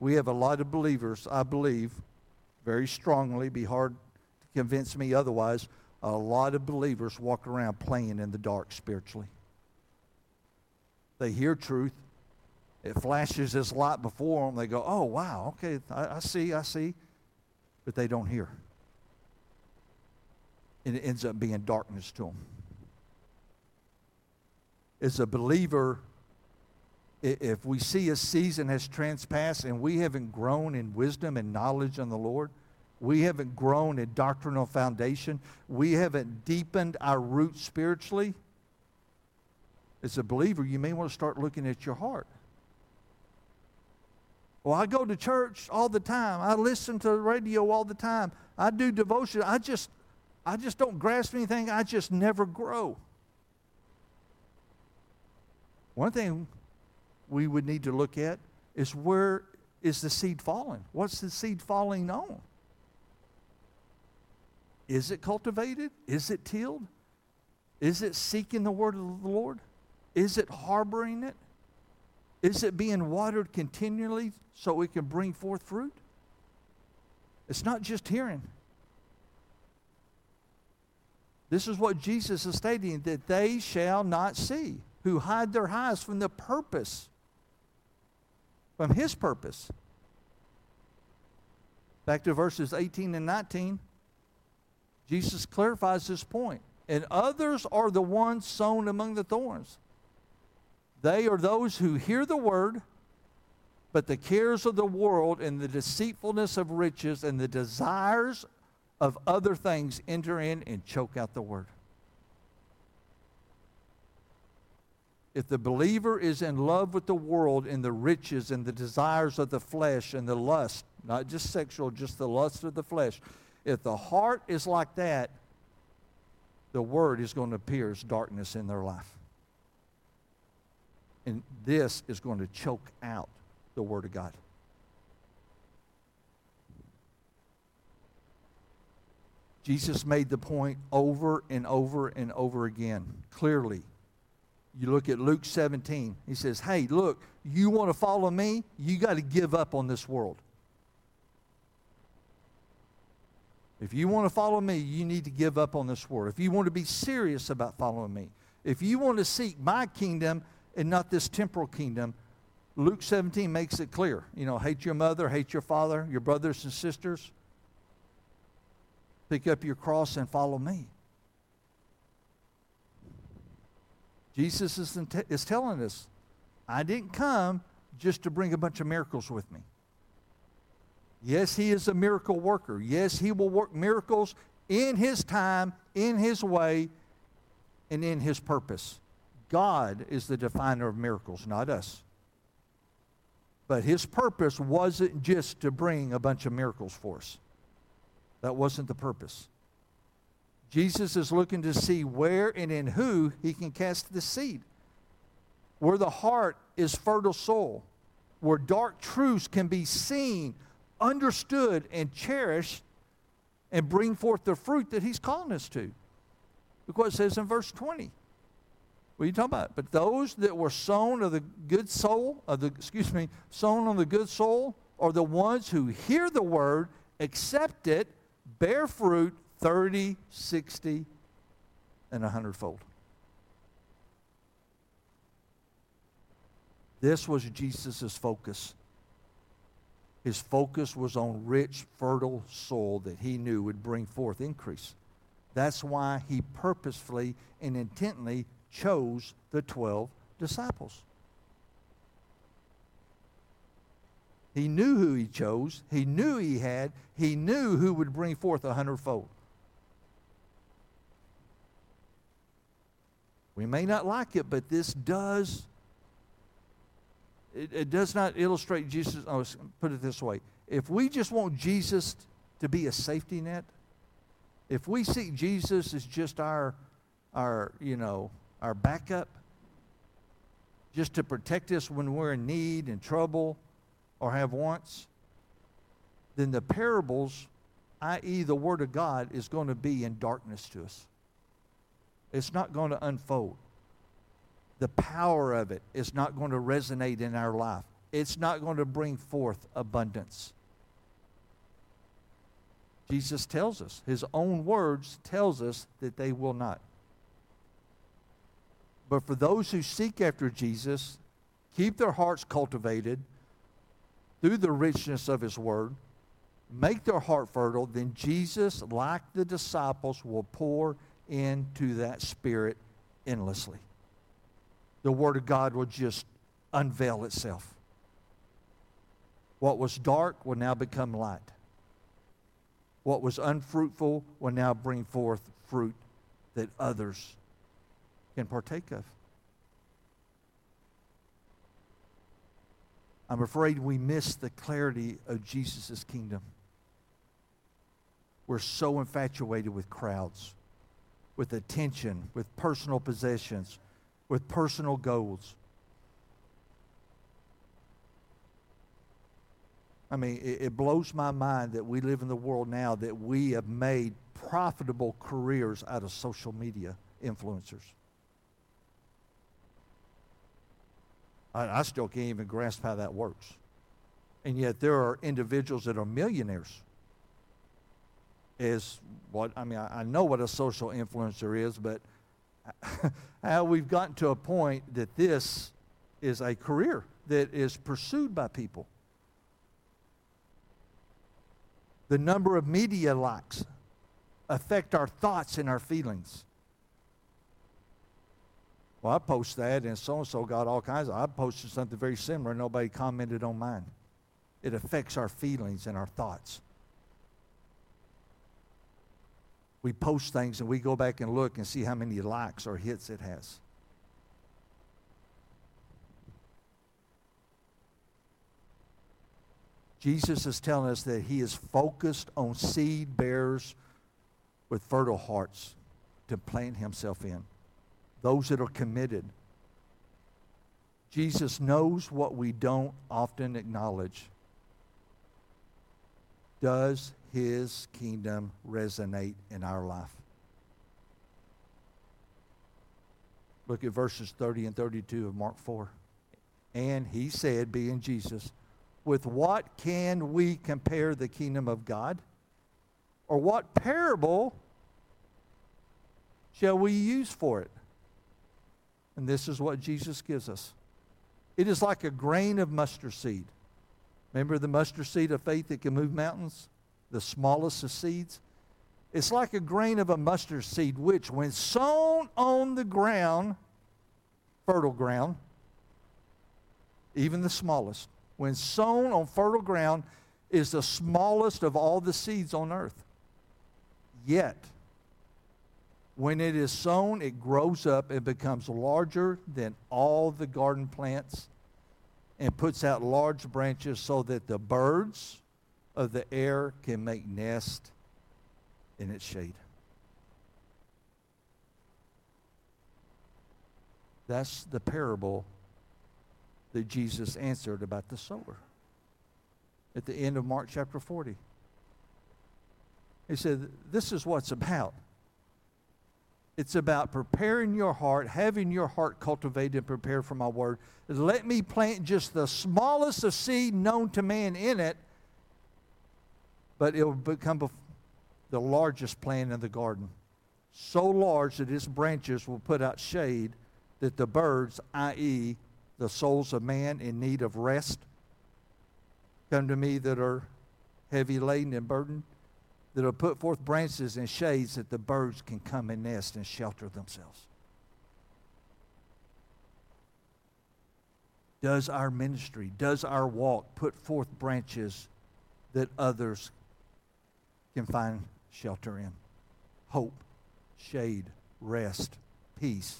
We have a lot of believers, I believe, very strongly, be hard convince me otherwise, a lot of believers walk around playing in the dark spiritually. They hear truth. It flashes this light before them. They go, oh, wow, okay, I, I see, I see. But they don't hear. And it ends up being darkness to them. As a believer, if we see a season has transpassed and we haven't grown in wisdom and knowledge on the Lord, we haven't grown in doctrinal foundation, we haven't deepened our roots spiritually, as a believer, you may want to start looking at your heart. Well, I go to church all the time. I listen to the radio all the time. I do devotion. I just I just don't grasp anything. I just never grow. One thing we would need to look at is where is the seed falling? What's the seed falling on? Is it cultivated? Is it tilled? Is it seeking the word of the Lord? Is it harboring it? Is it being watered continually so it can bring forth fruit? It's not just hearing. This is what Jesus is stating that they shall not see, who hide their eyes from the purpose from his purpose. Back to verses 18 and 19, Jesus clarifies this point. And others are the ones sown among the thorns. They are those who hear the word, But the cares of the world and the deceitfulness of riches and the desires of other things enter in and choke out the word. If the believer is in love with the world and the riches and the desires of the flesh and the lust, not just sexual, just the lust of the flesh, if the heart is like that, the word is going to appear as darkness in their life. And this is going to choke out the word of God. Jesus made the point over and over and over again, clearly. You look at Luke 17, he says, Hey, look, you want to follow me? You got to give up on this world. If you want to follow me, you need to give up on this world. If you want to be serious about following me, if you want to seek my kingdom and not this temporal kingdom, Luke 17 makes it clear. You know, hate your mother, hate your father, your brothers and sisters. Pick up your cross and follow me. Jesus is, is telling us, I didn't come just to bring a bunch of miracles with me. Yes, he is a miracle worker. Yes, he will work miracles in his time, in his way, and in his purpose. God is the definer of miracles, not us. But his purpose wasn't just to bring a bunch of miracles for us. That wasn't the purpose. Jesus is looking to see where and in who he can cast the seed. Where the heart is fertile soil, where dark truths can be seen, understood, and cherished, and bring forth the fruit that he's calling us to. What it says in verse 20. What are you talking about? But those that were sown of the good soul, of the excuse me, sown on the good soul, are the ones who hear the word, accept it, bear fruit 30, 60, and 100 fold. This was Jesus' focus. His focus was on rich, fertile soil that he knew would bring forth increase. That's why he purposefully and intently chose the 12 disciples. He knew who he chose. He knew he had. He knew who would bring forth a hundredfold. We may not like it, but this does. It, it does not illustrate Jesus. Oh, I'll put it this way: if we just want Jesus to be a safety net, if we see Jesus as just our, our, you know, our backup, just to protect us when we're in need and trouble, or have wants, then the parables, i.e., the Word of God, is going to be in darkness to us. It's not going to unfold. The power of it is not going to resonate in our life. It's not going to bring forth abundance. Jesus tells us, his own words tells us that they will not. But for those who seek after Jesus, keep their hearts cultivated, through the richness of his word, make their heart fertile, then Jesus, like the disciples, will pour into that spirit endlessly. The word of God will just unveil itself. What was dark will now become light. What was unfruitful will now bring forth fruit that others can partake of. I'm afraid we miss the clarity of Jesus' kingdom. We're so infatuated with crowds, with attention, with personal possessions, with personal goals. I mean, it, it, blows my mind that we live in the world now that we have made profitable careers out of social media influencers. I, I still can't even grasp how that works. And yet there are individuals that are millionaires. Is what I mean, I, I know what a social influencer is, but how we've gotten to a point that this is a career that is pursued by people. The number of media likes affect our thoughts and our feelings. Well, I post that, and so and so got all kinds of. I posted something very similar, and nobody commented on mine. It affects our feelings and our thoughts. We post things and we go back and look and see how many likes or hits it has. Jesus is telling us that he is focused on seed bearers with fertile hearts to plant himself in, those that are committed. Jesus knows what we don't often acknowledge. Does his kingdom resonate in our life? Look at verses 30 and 32 of Mark 4. And he said, being Jesus, with what can we compare the kingdom of God? Or what parable shall we use for it? And this is what Jesus gives us. It is like a grain of mustard seed. Remember the mustard seed of faith that can move mountains? The smallest of seeds? It's like a grain of a mustard seed, which, when sown on the ground, fertile ground, even the smallest, when sown on fertile ground, is the smallest of all the seeds on earth. Yet, when it is sown, it grows up and becomes larger than all the garden plants and puts out large branches so that the birds of the air can make nest in its shade. That's the parable that Jesus answered about the sower at the end of Mark chapter 40. He said, This is what's about. It's about preparing your heart, having your heart cultivated and prepared for my word. Let me plant just the smallest of seed known to man in it, but it will become the largest plant in the garden. So large that its branches will put out shade that the birds, i.e., the souls of man in need of rest, come to me that are heavy laden and burdened that'll put forth branches and shades that the birds can come and nest and shelter themselves. Does our ministry, does our walk put forth branches that others can find shelter in? Hope, shade, rest, peace,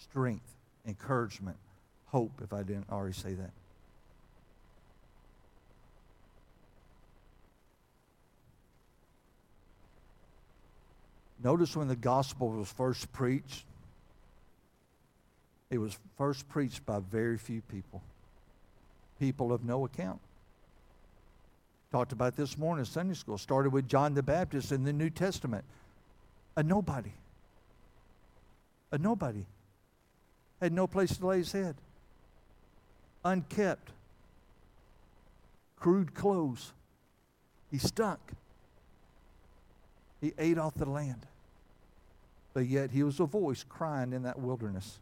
strength, encouragement, hope, if I didn't already say that. Notice when the gospel was first preached, it was first preached by very few people, people of no account. Talked about this morning in Sunday school. Started with John the Baptist in the New Testament. A nobody. A nobody. Had no place to lay his head. Unkept. Crude clothes. He stunk. He ate off the land but yet he was a voice crying in that wilderness.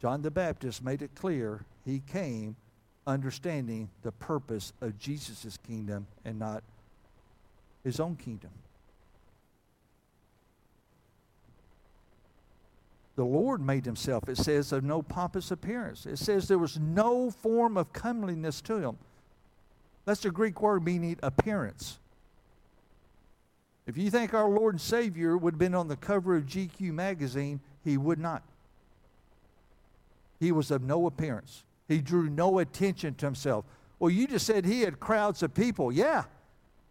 John the Baptist made it clear he came understanding the purpose of Jesus' kingdom and not his own kingdom. The Lord made himself, it says, of no pompous appearance. It says there was no form of comeliness to him. That's the Greek word meaning appearance. If you think our Lord and Savior would have been on the cover of GQ magazine, he would not. He was of no appearance. He drew no attention to himself. Well, you just said he had crowds of people. Yeah,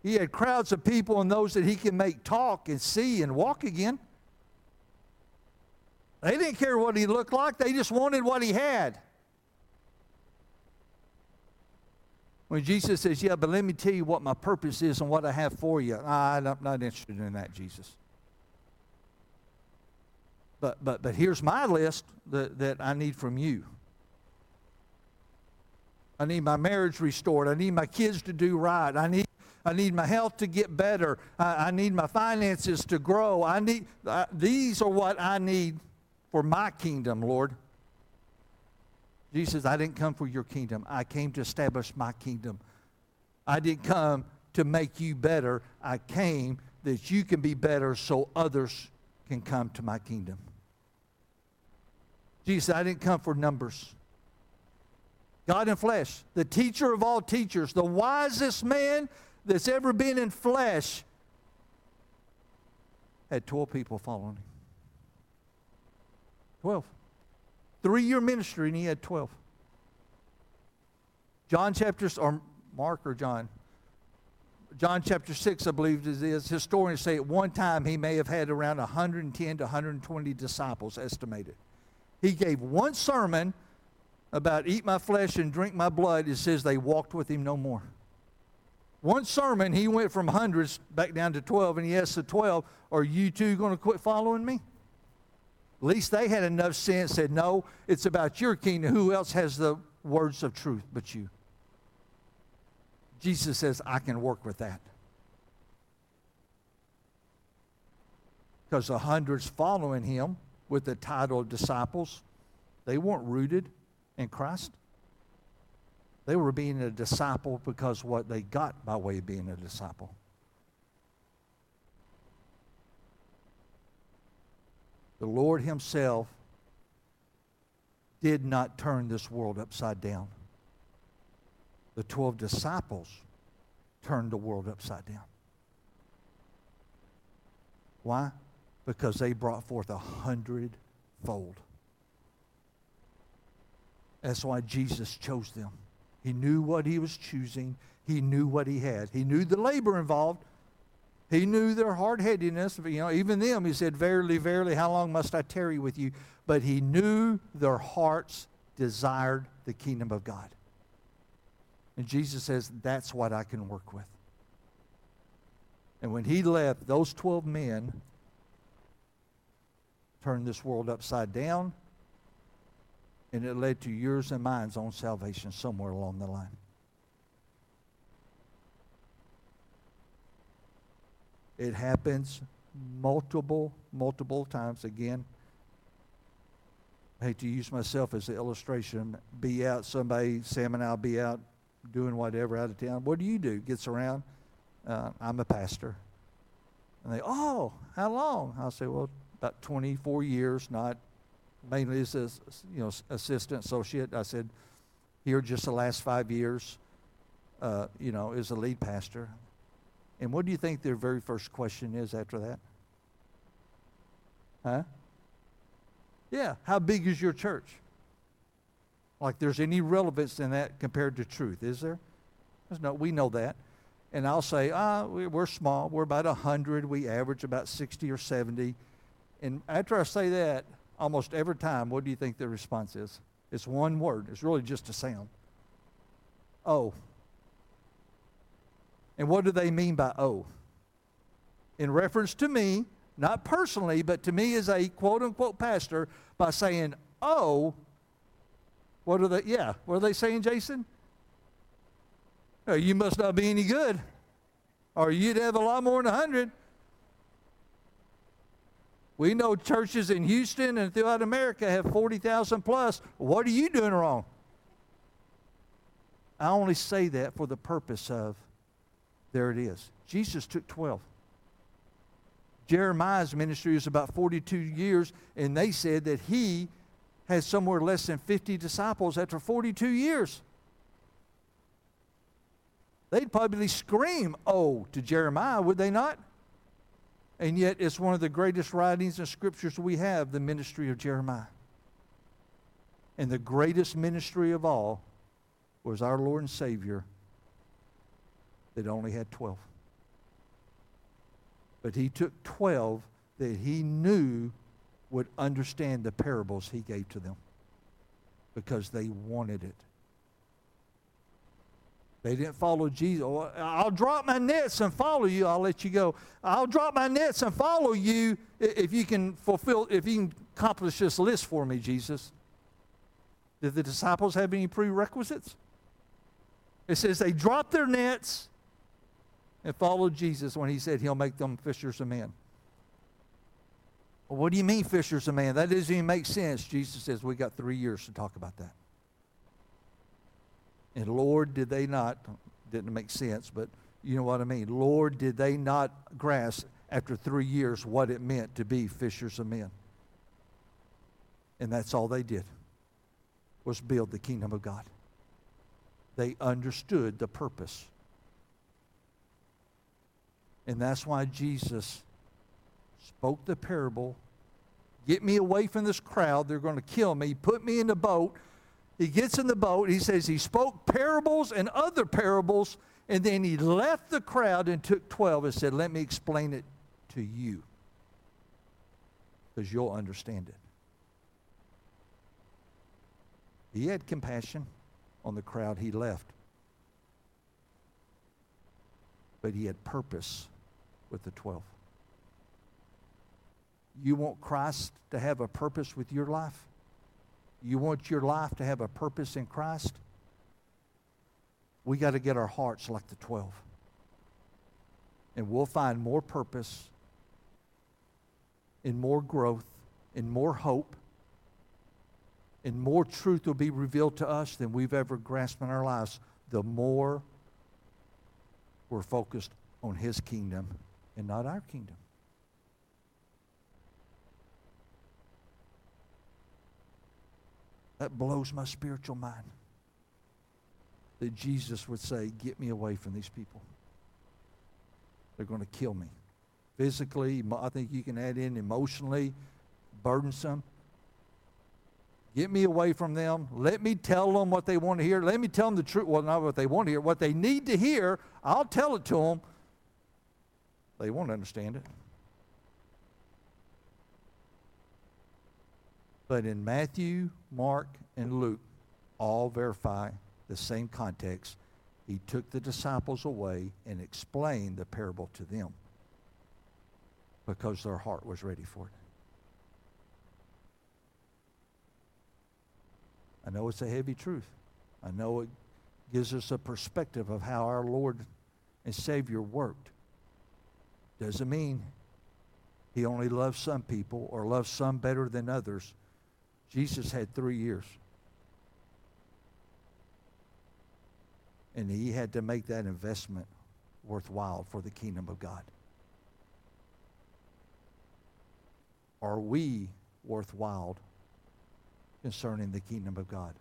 he had crowds of people and those that he can make talk and see and walk again. They didn't care what he looked like, they just wanted what he had. When Jesus says, Yeah, but let me tell you what my purpose is and what I have for you. I'm not interested in that, Jesus. But, but, but here's my list that, that I need from you. I need my marriage restored. I need my kids to do right. I need, I need my health to get better. I, I need my finances to grow. I need, uh, these are what I need for my kingdom, Lord. Jesus I didn't come for your kingdom. I came to establish my kingdom. I didn't come to make you better. I came that you can be better so others can come to my kingdom. Jesus I didn't come for numbers. God in flesh, the teacher of all teachers, the wisest man that's ever been in flesh, had 12 people following him. 12. Three year ministry, and he had 12. John chapter, or Mark or John? John chapter 6, I believe it is. Historians say at one time he may have had around 110 to 120 disciples estimated. He gave one sermon about eat my flesh and drink my blood. It says they walked with him no more. One sermon, he went from hundreds back down to 12, and he asked the 12, Are you too going to quit following me? At least they had enough sense, said, No, it's about your kingdom. Who else has the words of truth but you? Jesus says, I can work with that. Because the hundreds following him with the title of disciples, they weren't rooted in Christ. They were being a disciple because what they got by way of being a disciple. The Lord Himself did not turn this world upside down. The 12 disciples turned the world upside down. Why? Because they brought forth a hundredfold. That's why Jesus chose them. He knew what he was choosing. He knew what he had. He knew the labor involved. He knew their hard-headedness. You know, even them, he said, Verily, verily, how long must I tarry with you? But he knew their hearts desired the kingdom of God. And Jesus says, That's what I can work with. And when he left, those 12 men turned this world upside down and it led to yours and mine's own salvation somewhere along the line. It happens multiple, multiple times. Again, I hate to use myself as an illustration. Be out, somebody, Sam and I'll be out doing whatever out of town. What do you do? Gets around. Uh, I'm a pastor. And they, oh, how long? I'll say, well, about 24 years, not mainly as a you know assistant associate. I said, here just the last five years, uh, you know, as a lead pastor. And what do you think their very first question is after that? Huh? Yeah, how big is your church? Like there's any relevance in that compared to truth, is there? There's no, we know that. And I'll say, ah, we're small. We're about 100. We average about 60 or 70. And after I say that, almost every time, what do you think the response is? It's one word. It's really just a sound. Oh. And what do they mean by oh? In reference to me, not personally, but to me as a quote unquote pastor, by saying, oh, what are they? Yeah, what are they saying, Jason? Oh, you must not be any good, or you'd have a lot more than a 100. We know churches in Houston and throughout America have 40,000 plus. What are you doing wrong? I only say that for the purpose of there it is. Jesus took 12. Jeremiah's ministry was about 42 years, and they said that he had somewhere less than 50 disciples after 42 years. They'd probably scream, oh, to Jeremiah, would they not? And yet, it's one of the greatest writings and scriptures we have the ministry of Jeremiah. And the greatest ministry of all was our Lord and Savior that only had 12. But he took 12 that he knew would understand the parables he gave to them because they wanted it. They didn't follow Jesus. I'll drop my nets and follow you. I'll let you go. I'll drop my nets and follow you if you can fulfill, if you can accomplish this list for me, Jesus. Did the disciples have any prerequisites? It says they dropped their nets and followed Jesus when he said he'll make them fishers of men. Well, what do you mean, fishers of men? That doesn't even make sense. Jesus says we got three years to talk about that. And Lord, did they not, didn't make sense, but you know what I mean. Lord, did they not grasp after three years what it meant to be fishers of men? And that's all they did was build the kingdom of God. They understood the purpose. And that's why Jesus spoke the parable. Get me away from this crowd. They're going to kill me. Put me in the boat. He gets in the boat. He says he spoke parables and other parables. And then he left the crowd and took 12 and said, Let me explain it to you. Because you'll understand it. He had compassion on the crowd he left. But he had purpose with the 12. You want Christ to have a purpose with your life? You want your life to have a purpose in Christ? We got to get our hearts like the 12. And we'll find more purpose, and more growth, and more hope, and more truth will be revealed to us than we've ever grasped in our lives, the more we're focused on His kingdom and not our kingdom. That blows my spiritual mind. That Jesus would say, Get me away from these people. They're going to kill me. Physically, I think you can add in emotionally, burdensome. Get me away from them. Let me tell them what they want to hear. Let me tell them the truth. Well, not what they want to hear. What they need to hear, I'll tell it to them. They won't understand it. But in Matthew, Mark, and Luke, all verify the same context. He took the disciples away and explained the parable to them because their heart was ready for it. I know it's a heavy truth. I know it gives us a perspective of how our Lord and Savior worked. Doesn't mean he only loves some people or loves some better than others. Jesus had three years. And he had to make that investment worthwhile for the kingdom of God. Are we worthwhile concerning the kingdom of God?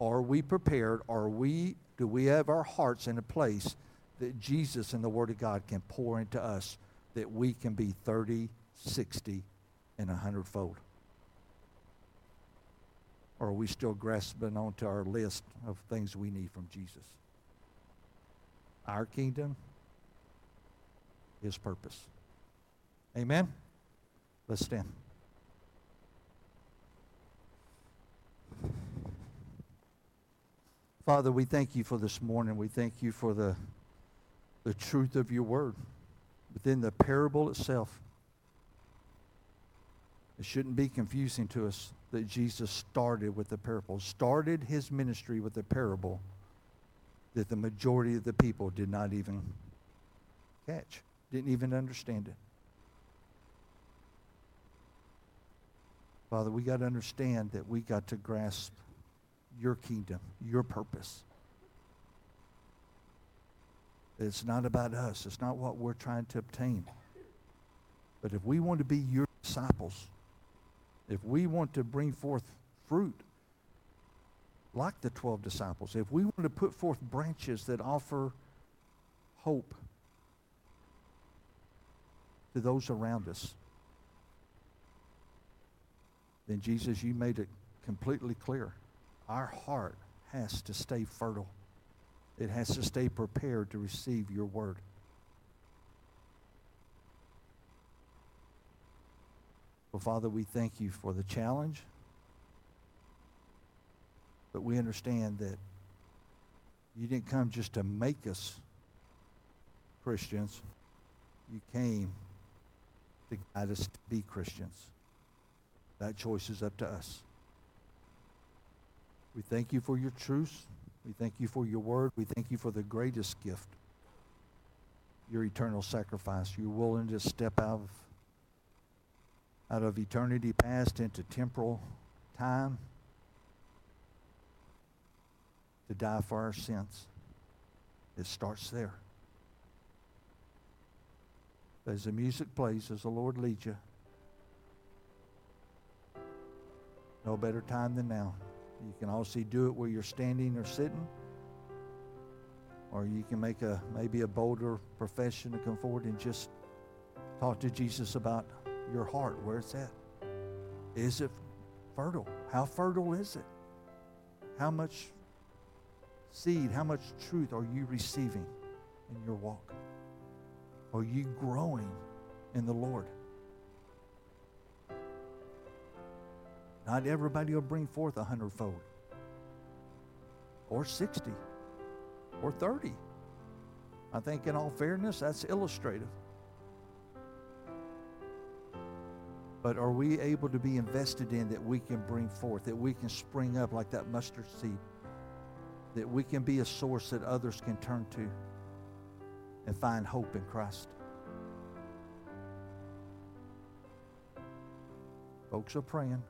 Are we prepared? Are we, do we have our hearts in a place that Jesus and the Word of God can pour into us that we can be 30, 60, and 100 fold? Or are we still grasping onto our list of things we need from Jesus? Our kingdom, His purpose. Amen? Let's stand. Father, we thank you for this morning. We thank you for the, the truth of your word within the parable itself. It shouldn't be confusing to us that Jesus started with the parable, started his ministry with a parable that the majority of the people did not even catch, didn't even understand it. Father, we got to understand that we got to grasp your kingdom, your purpose. It's not about us. It's not what we're trying to obtain. But if we want to be your disciples, if we want to bring forth fruit like the 12 disciples, if we want to put forth branches that offer hope to those around us, then Jesus, you made it completely clear our heart has to stay fertile. It has to stay prepared to receive your word. Well, Father, we thank you for the challenge, but we understand that you didn't come just to make us Christians. You came to guide us to be Christians. That choice is up to us. We thank you for your truth. We thank you for your word. We thank you for the greatest gift, your eternal sacrifice. You're willing to step out of, out of eternity past into temporal time to die for our sins. It starts there. As the music plays, as the Lord leads you, No better time than now. You can also do it where you're standing or sitting, or you can make a maybe a bolder profession to come forward and just talk to Jesus about your heart, where it's at. Is it fertile? How fertile is it? How much seed, how much truth are you receiving in your walk? Are you growing in the Lord? Not everybody will bring forth a hundredfold, or 60, or 30. I think, in all fairness, that's illustrative. But are we able to be invested in that we can bring forth, that we can spring up like that mustard seed, that we can be a source that others can turn to and find hope in Christ? Folks are praying.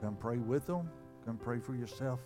Come pray with them. Come pray for yourself.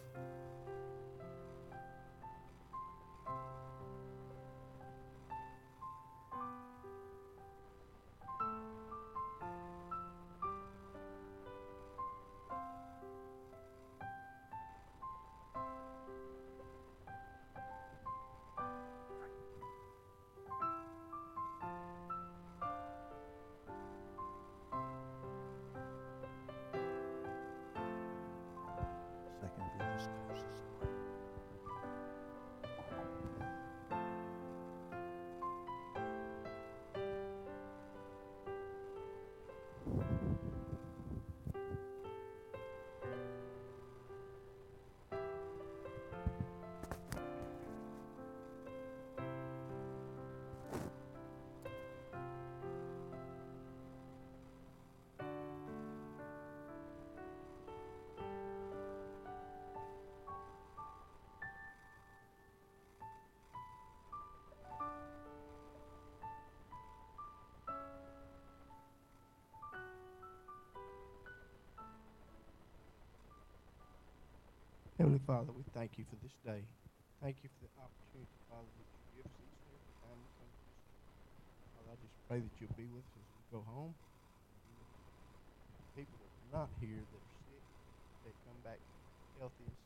Heavenly Father, we thank you for this day. Thank you for the opportunity, Father, that you give us each and every time we come to this. Father, I just pray that you'll be with us as we go home. People that are not here, that are sick, that come back healthy and